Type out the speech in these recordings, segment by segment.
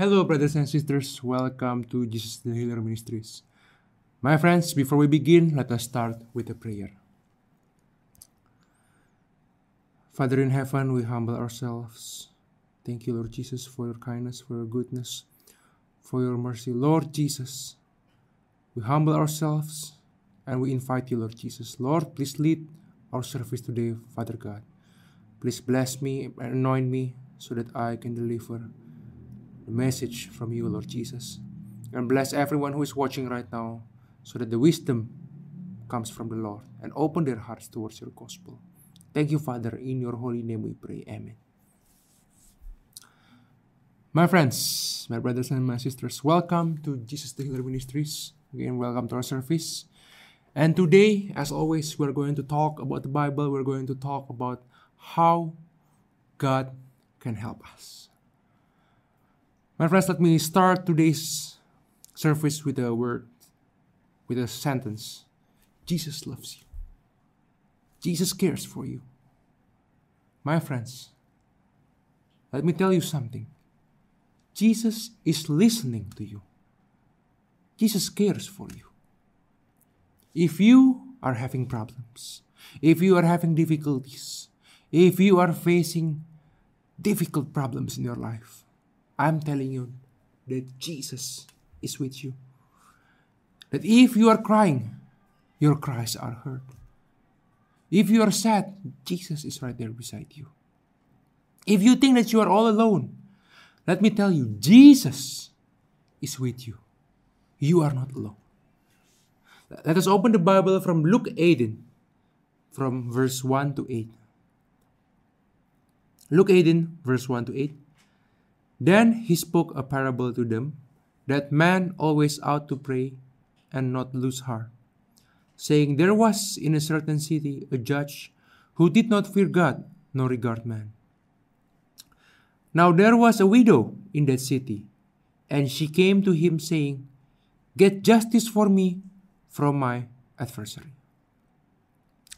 Hello, brothers and sisters. Welcome to Jesus the Healer Ministries. My friends, before we begin, let us start with a prayer. Father in heaven, we humble ourselves. Thank you, Lord Jesus, for your kindness, for your goodness, for your mercy. Lord Jesus, we humble ourselves and we invite you, Lord Jesus. Lord, please lead our service today, Father God. Please bless me and anoint me so that I can deliver the message from you, Lord Jesus. And bless everyone who is watching right now so that the wisdom comes from the Lord and open their hearts towards your gospel. Thank you, Father. In your holy name we pray. Amen. My friends, my brothers and my sisters, welcome to Jesus the Healer Ministries. Again, welcome to our service. And today, as always, we're going to talk about the Bible. We're going to talk about how God can help us. My friends, let me start today's service with a word, with a sentence Jesus loves you. Jesus cares for you. My friends, let me tell you something. Jesus is listening to you. Jesus cares for you. If you are having problems, if you are having difficulties, if you are facing difficult problems in your life, I'm telling you that Jesus is with you. That if you are crying, your cries are heard. If you are sad, Jesus is right there beside you. If you think that you are all alone, let me tell you, Jesus is with you. You are not alone. Let us open the Bible from Luke 18, from verse 1 to 8. Luke 18, verse 1 to 8. Then he spoke a parable to them that man always ought to pray and not lose heart, saying, There was in a certain city a judge who did not fear God nor regard man. Now there was a widow in that city, and she came to him, saying, Get justice for me from my adversary.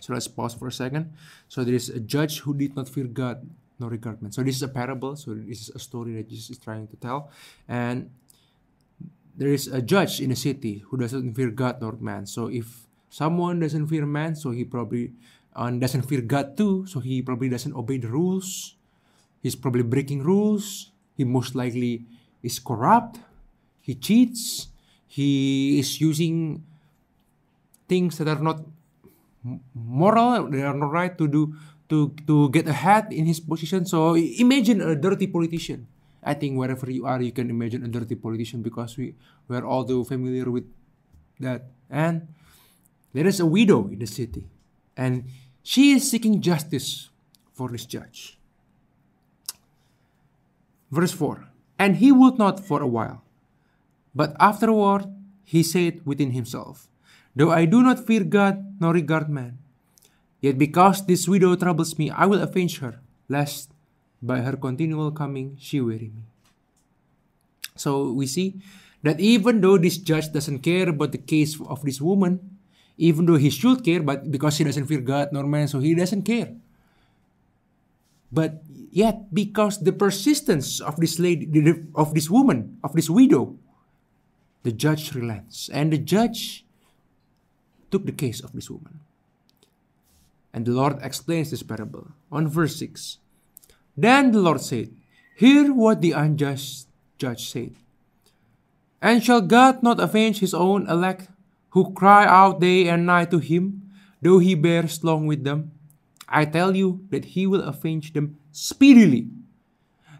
So let's pause for a second. So there is a judge who did not fear God nor regard man. So this is a parable. So this is a story that Jesus is trying to tell. And there is a judge in a city who doesn't fear God nor man. So if someone doesn't fear man, so he probably um, doesn't fear God too. So he probably doesn't obey the rules. He's probably breaking rules. He most likely is corrupt. He cheats. He is using things that are not moral they are not right to do to to get ahead in his position. So imagine a dirty politician. I think wherever you are you can imagine a dirty politician because we we are all too familiar with that. And there is a widow in the city and she is seeking justice for this judge. Verse 4 and he would not for a while but afterward he said within himself Though I do not fear God nor regard man, yet because this widow troubles me, I will avenge her, lest by her continual coming she weary me. So we see that even though this judge doesn't care about the case of this woman, even though he should care, but because he doesn't fear God nor man, so he doesn't care. But yet, because the persistence of this lady, of this woman, of this widow, the judge relents, and the judge took the case of this woman. And the Lord explains this parable on verse 6. Then the Lord said, Hear what the unjust judge said. And shall God not avenge his own elect who cry out day and night to him, though he bears long with them? I tell you that he will avenge them speedily.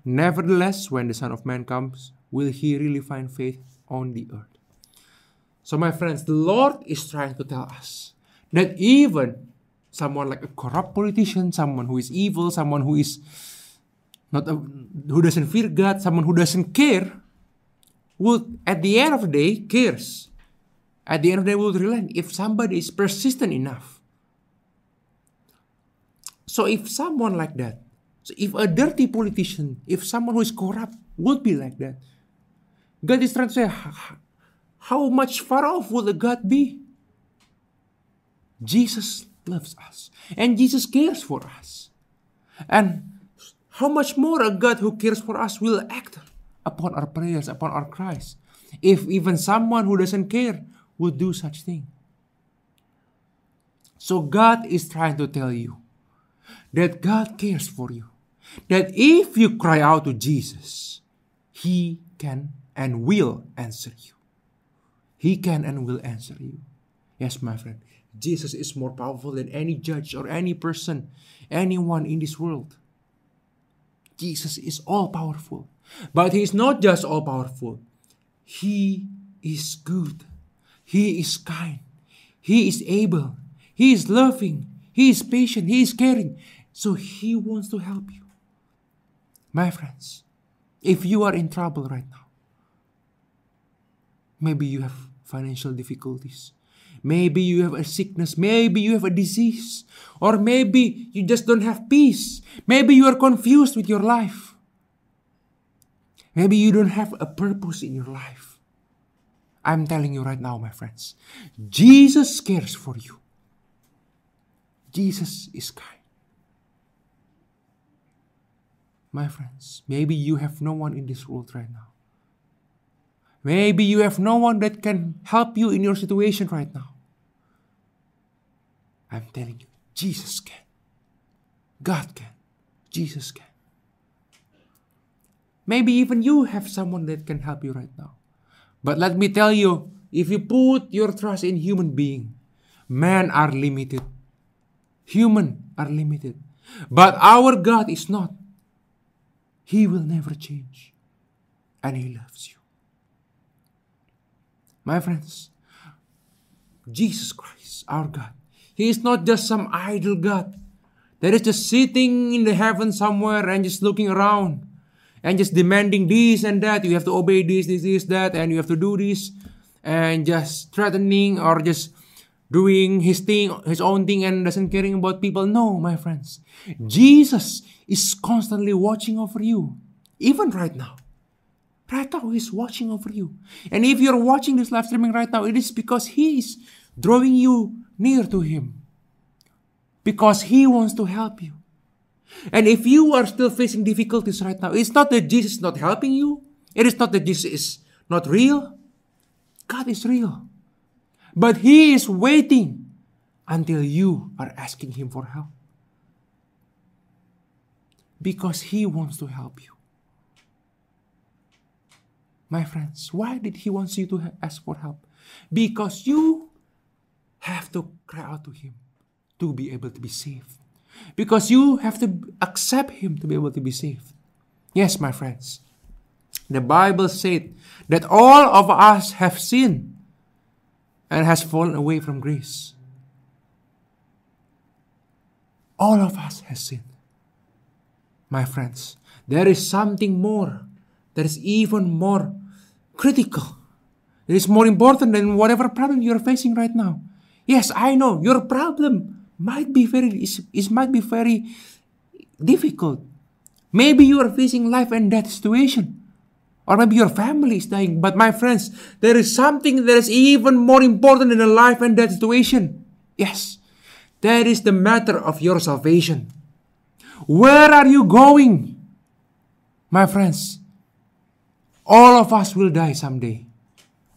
Nevertheless, when the Son of Man comes, will he really find faith on the earth? So, my friends, the Lord is trying to tell us that even someone like a corrupt politician, someone who is evil, someone who is not a, who doesn't fear God, someone who doesn't care, would at the end of the day cares. At the end of the day, will relent if somebody is persistent enough. So, if someone like that, so if a dirty politician, if someone who is corrupt would be like that, God is trying to say, how much far off will the God be? Jesus loves us and Jesus cares for us. And how much more a God who cares for us will act upon our prayers, upon our cries. If even someone who doesn't care would do such thing. So God is trying to tell you that God cares for you. That if you cry out to Jesus, He can and will answer you. He can and will answer you. Yes, my friend. Jesus is more powerful than any judge or any person, anyone in this world. Jesus is all powerful. But He is not just all powerful, He is good. He is kind. He is able. He is loving. He is patient. He is caring. So He wants to help you. My friends, if you are in trouble right now, maybe you have financial difficulties, maybe you have a sickness, maybe you have a disease, or maybe you just don't have peace, maybe you are confused with your life, maybe you don't have a purpose in your life. I'm telling you right now, my friends, Jesus cares for you. Jesus is kind. My friends, maybe you have no one in this world right now. Maybe you have no one that can help you in your situation right now. I'm telling you, Jesus can. God can. Jesus can. Maybe even you have someone that can help you right now. But let me tell you, if you put your trust in human being, men are limited. Human are limited. But our God is not. He will never change. And He loves you. My friends, Jesus Christ, our God, He is not just some idol God that is just sitting in the heaven somewhere and just looking around and just demanding this and that. You have to obey this, this, this, that, and you have to do this, and just threatening or just doing his thing, his own thing, and doesn't caring about people. No, my friends. Jesus is constantly watching over you, even right now. Right now, He's watching over you. And if you're watching this live streaming right now, it is because He is drawing you near to Him. Because He wants to help you. And if you are still facing difficulties right now, it's not that Jesus is not helping you. It is not that Jesus is not real. God is real. But He is waiting until you are asking Him for help. Because He wants to help you. My friends, why did He want you to ask for help? Because you have to cry out to Him to be able to be saved. Because you have to accept Him to be able to be saved. Yes, my friends. The Bible said that all of us have sinned and has fallen away from grace. All of us has sinned. My friends, there is something more that is even more critical. It is more important than whatever problem you're facing right now. Yes, I know your problem might be very is might be very difficult. Maybe you are facing life and death situation. Or maybe your family is dying. But my friends, there is something that is even more important than a life and death situation. Yes, that is the matter of your salvation. Where are you going? My friends, all of us will die someday.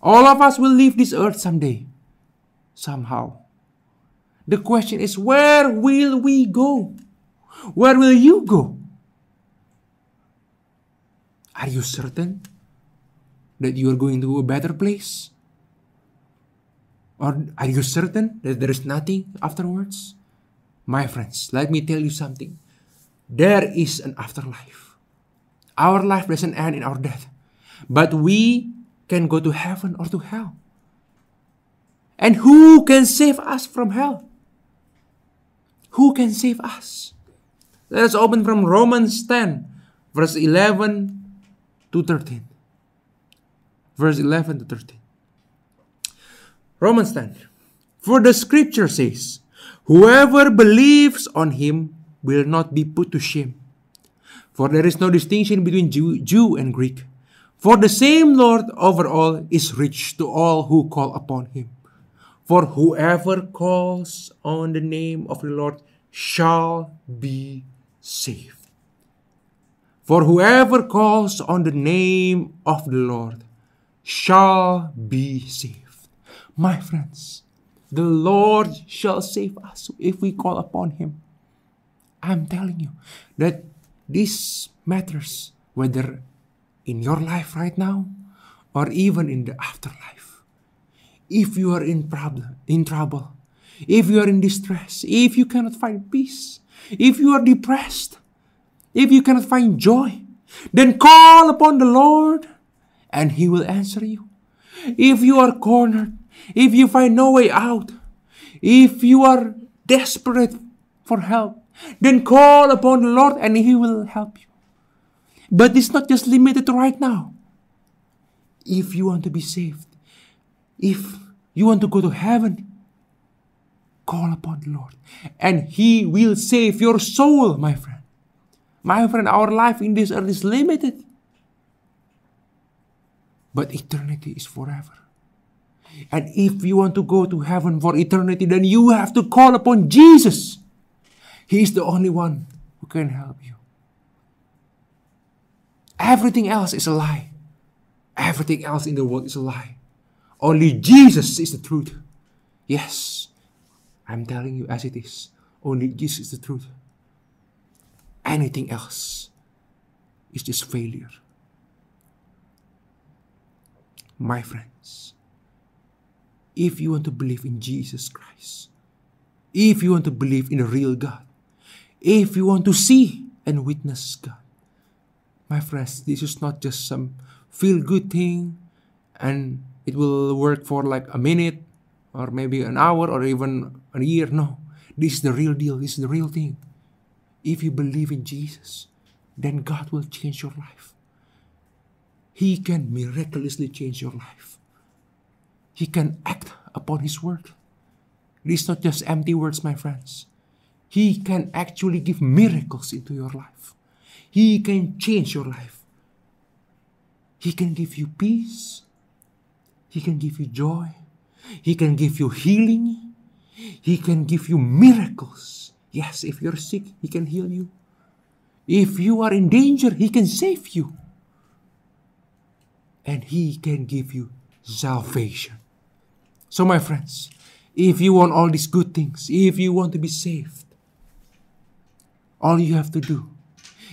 All of us will leave this earth someday. Somehow. The question is, where will we go? Where will you go? Are you certain that you are going to a better place? Or are you certain that there is nothing afterwards? My friends, let me tell you something. There is an afterlife. Our life doesn't end in our death. But we can go to heaven or to hell. And who can save us from hell? Who can save us? Let us open from Romans 10, verse 11 to 13. Verse 11 to 13. Romans 10. For the scripture says, Whoever believes on him will not be put to shame. For there is no distinction between Jew, Jew and Greek for the same Lord over all is rich to all who call upon him. For whoever calls on the name of the Lord shall be saved. For whoever calls on the name of the Lord shall be saved. My friends, the Lord shall save us if we call upon Him. I'm telling you that this matters whether in your life right now or even in the afterlife. If you are in problem, in trouble, if you are in distress, if you cannot find peace, if you are depressed, if you cannot find joy, then call upon the Lord and He will answer you. If you are cornered, if you find no way out, if you are desperate for help, then call upon the Lord and He will help you. But it's not just limited to right now. If you want to be saved, if you want to go to heaven, call upon the Lord and He will save your soul, my friend. My friend, our life in this earth is limited. But eternity is forever. And if you want to go to heaven for eternity, then you have to call upon Jesus. He is the only one who can help you. Everything else is a lie. Everything else in the world is a lie. Only Jesus is the truth. Yes, I'm telling you as it is. Only Jesus is the truth. Anything else is just failure. My friends, if you want to believe in Jesus Christ, if you want to believe in a real God, if you want to see and witness God, my friends, this is not just some feel good thing and it will work for like a minute or maybe an hour or even a year. No, this is the real deal. This is the real thing. If you believe in Jesus, then God will change your life. He can miraculously change your life. He can act upon His word. Is not just empty words, my friends. He can actually give miracles into your life. He can change your life. He can give you peace. He can give you joy. He can give you healing. He can give you miracles. Yes, if you're sick, He can heal you. If you are in danger, He can save you. And He can give you salvation. So, my friends, if you want all these good things, if you want to be saved, all you have to do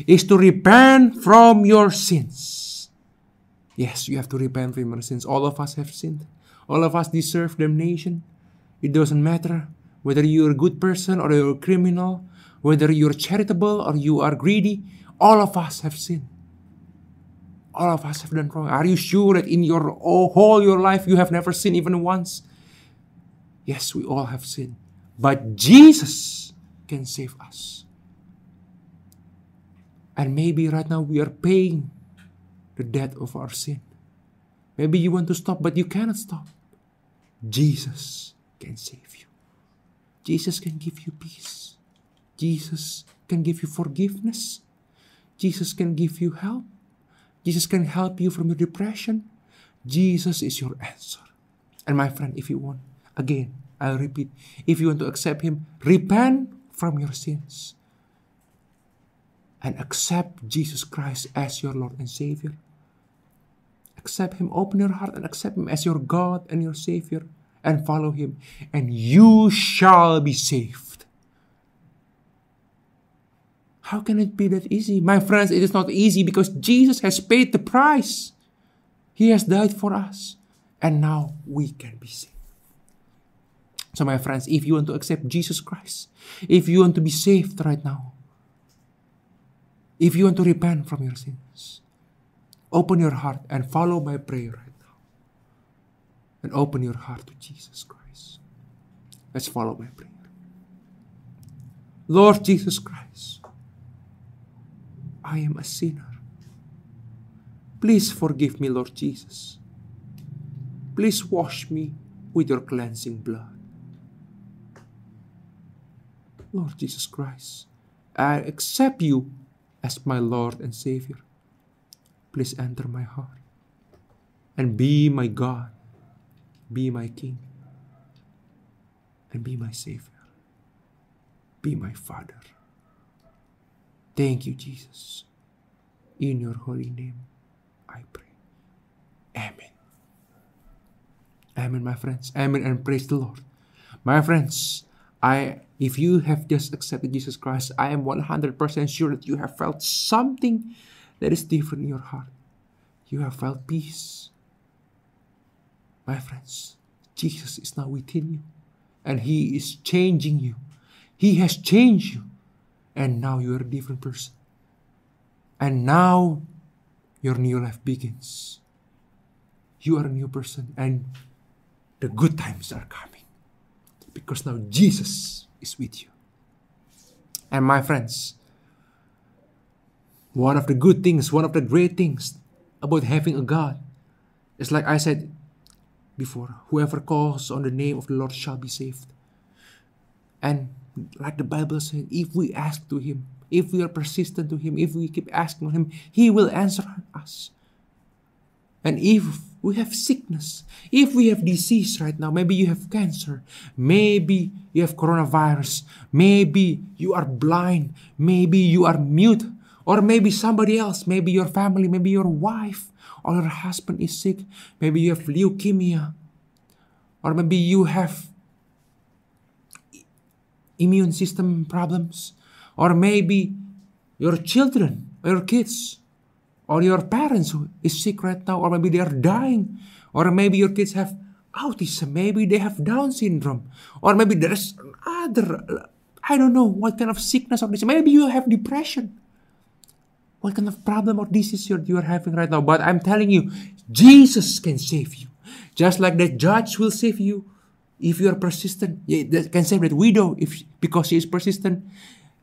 is to repent from your sins. Yes, you have to repent from your sins. All of us have sinned. All of us deserve damnation. It doesn't matter whether you're a good person or you're a criminal, whether you're charitable or you are greedy, all of us have sinned. All of us have done wrong. Are you sure that in your whole your life you have never sinned even once? Yes, we all have sinned. But Jesus can save us. And maybe right now we are paying the debt of our sin. Maybe you want to stop, but you cannot stop. Jesus can save you. Jesus can give you peace. Jesus can give you forgiveness. Jesus can give you help. Jesus can help you from your depression. Jesus is your answer. And my friend, if you want, again, I'll repeat, if you want to accept Him, repent from your sins and accept Jesus Christ as your Lord and Savior. Accept Him, open your heart and accept Him as your God and your Savior and follow him, and you shall be saved. How can it be that easy? My friends, it is not easy because Jesus has paid the price. He has died for us, and now we can be saved. So, my friends, if you want to accept Jesus Christ, if you want to be saved right now, if you want to repent from your sins, open your heart and follow my prayer right now. and open your heart to Jesus Christ. Let's follow my prayer. Lord Jesus Christ, I am a sinner. Please forgive me, Lord Jesus. Please wash me with your cleansing blood. Lord Jesus Christ, I accept you as my Lord and Savior. Please enter my heart and be my God be my King and be my Savior. Be my Father. Thank you, Jesus. In your holy name, I pray. Amen. Amen, my friends. Amen, and praise the Lord. My friends, I if you have just accepted Jesus Christ, I am 100% sure that you have felt something that is different in your heart. You have felt peace. My friends, Jesus is now within you and He is changing you. He has changed you, and now you are a different person. And now your new life begins. You are a new person, and the good times are coming because now Jesus is with you. And my friends, one of the good things, one of the great things about having a God is like I said before whoever calls on the name of the Lord shall be saved. And like the Bible said, if we ask to Him, if we are persistent to Him, if we keep asking Him, He will answer us. And if we have sickness, if we have disease right now, maybe you have cancer, maybe you have coronavirus, maybe you are blind, maybe you are mute, or maybe somebody else, maybe your family, maybe your wife or your husband is sick, maybe you have leukemia, or maybe you have immune system problems, or maybe your children or your kids or your parents is sick right now, or maybe they are dying, or maybe your kids have autism, maybe they have Down syndrome, or maybe there's other, I don't know what kind of sickness or disease. Maybe you have depression. What kind of problem or disease you're, you are having right now? But I'm telling you, Jesus can save you. Just like the judge will save you if you are persistent. Can save that widow if because she is persistent.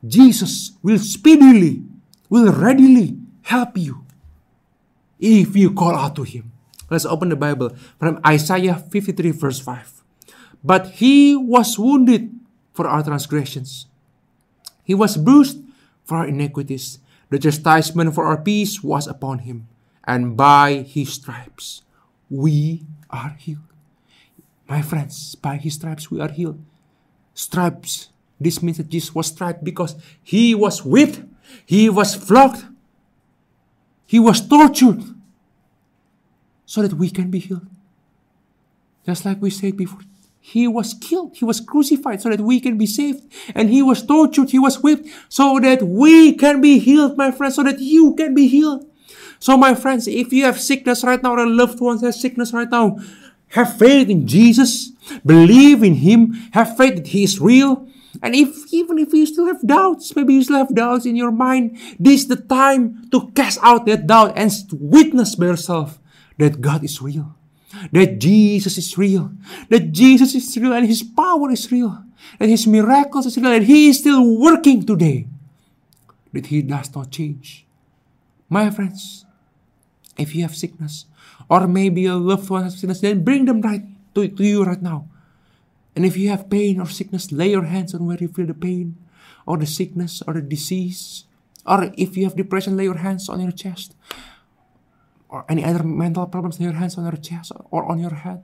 Jesus will speedily, will readily help you if you call out to him. Let's open the Bible from Isaiah 53, verse 5. But he was wounded for our transgressions, he was bruised for our iniquities. The chastisement for our peace was upon him, and by his stripes we are healed. My friends, by his stripes we are healed. Stripes. This means that Jesus was striped because he was whipped, he was flogged, he was tortured so that we can be healed. Just like we said before, he was killed, he was crucified so that we can be saved, and he was tortured, he was whipped so that we can be healed, my friends, so that you can be healed. So, my friends, if you have sickness right now, or loved one has sickness right now, have faith in Jesus, believe in Him, have faith that He is real. And if even if you still have doubts, maybe you still have doubts in your mind, this is the time to cast out that doubt and witness by yourself that God is real, that Jesus is real, that Jesus is real and His power is real, that His miracles is real, and He is still working today, that He does not change. My friends, if you have sickness, or maybe a loved one has sickness, then bring them right to, to you right now. And if you have pain or sickness, lay your hands on where you feel the pain, or the sickness, or the disease. Or if you have depression, lay your hands on your chest or any other mental problems, lay your hands on your chest or on your head.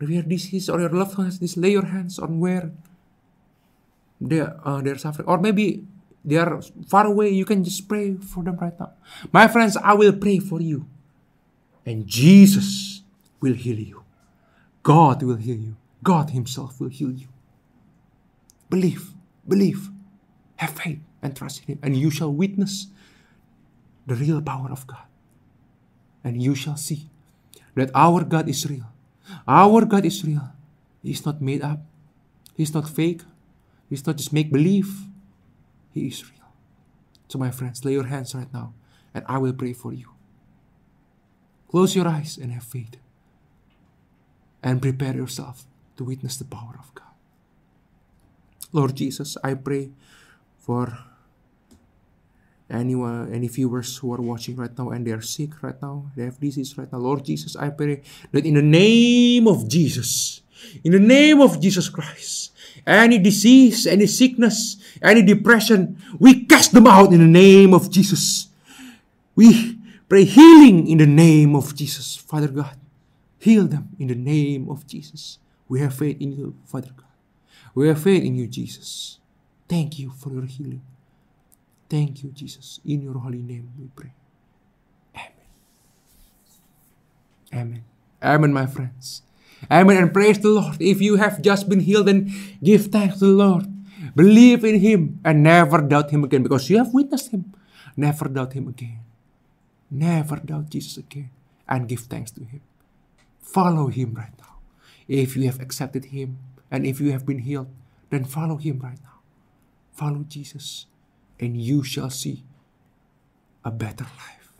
If you have disease or your loved one has this, lay your hands on where they uh, they're suffering, or maybe they are far away. You can just pray for them right now. My friends, I will pray for you, and Jesus will heal you. God will heal you. God Himself will heal you. Believe, believe, have faith, and trust in Him, and you shall witness the real power of God. And you shall see that our God is real. Our God is real. He's not made up. He's not fake. He's not just make believe. He is real. So, my friends, lay your hands right now and I will pray for you. Close your eyes and have faith. And prepare yourself to witness the power of God. Lord Jesus, I pray for anyone any viewers who are watching right now and they are sick right now they have disease right now. Lord jesus i pray that in the name of jesus in the name of jesus christ any disease any sickness any depression we cast them out in the name of jesus. We pray healing in the name of jesus father god heal them in the name of jesus we have faith in you father god we have faith in you jesus thank you for your healing Thank you, Jesus. In your holy name we pray. Amen. Amen. Amen, my friends. Amen. And praise the Lord. If you have just been healed, then give thanks to the Lord. Believe in Him and never doubt Him again because you have witnessed Him. Never doubt Him again. Never doubt Jesus again and give thanks to Him. Follow Him right now. If you have accepted Him and if you have been healed, then follow Him right now. Follow Jesus and you shall see a better life,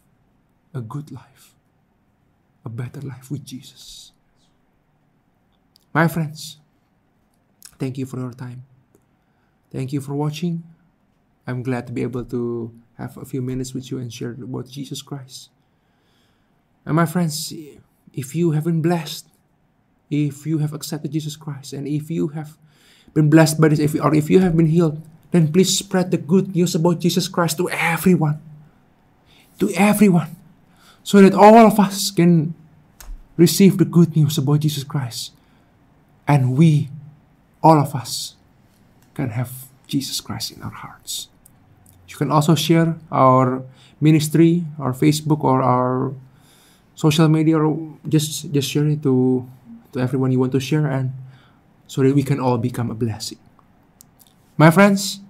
a good life, a better life with Jesus. My friends, thank you for your time. Thank you for watching. I'm glad to be able to have a few minutes with you and share about Jesus Christ. And my friends, if you have been blessed, if you have accepted Jesus Christ, and if you have been blessed by this, if, or if you have been healed, then please spread the good news about Jesus Christ to everyone. To everyone. So that all of us can receive the good news about Jesus Christ. And we, all of us, can have Jesus Christ in our hearts. You can also share our ministry, our Facebook, or our social media, or just just share it to to everyone you want to share, and so that we can all become a blessing. My friends,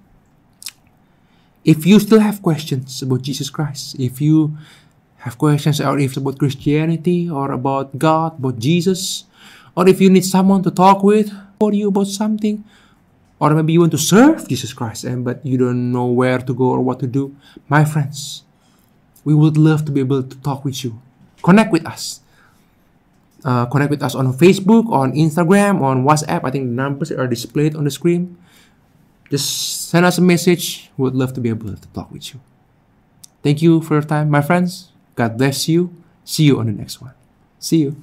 if you still have questions about Jesus Christ, if you have questions or if about Christianity or about God, about Jesus, or if you need someone to talk with for you about something, or maybe you want to serve Jesus Christ and but you don't know where to go or what to do, my friends, we would love to be able to talk with you. Connect with us. Uh, connect with us on Facebook, on Instagram, on WhatsApp. I think the numbers are displayed on the screen. Just send us a message. We would love to be able to talk with you. Thank you for your time, my friends. God bless you. See you on the next one. See you.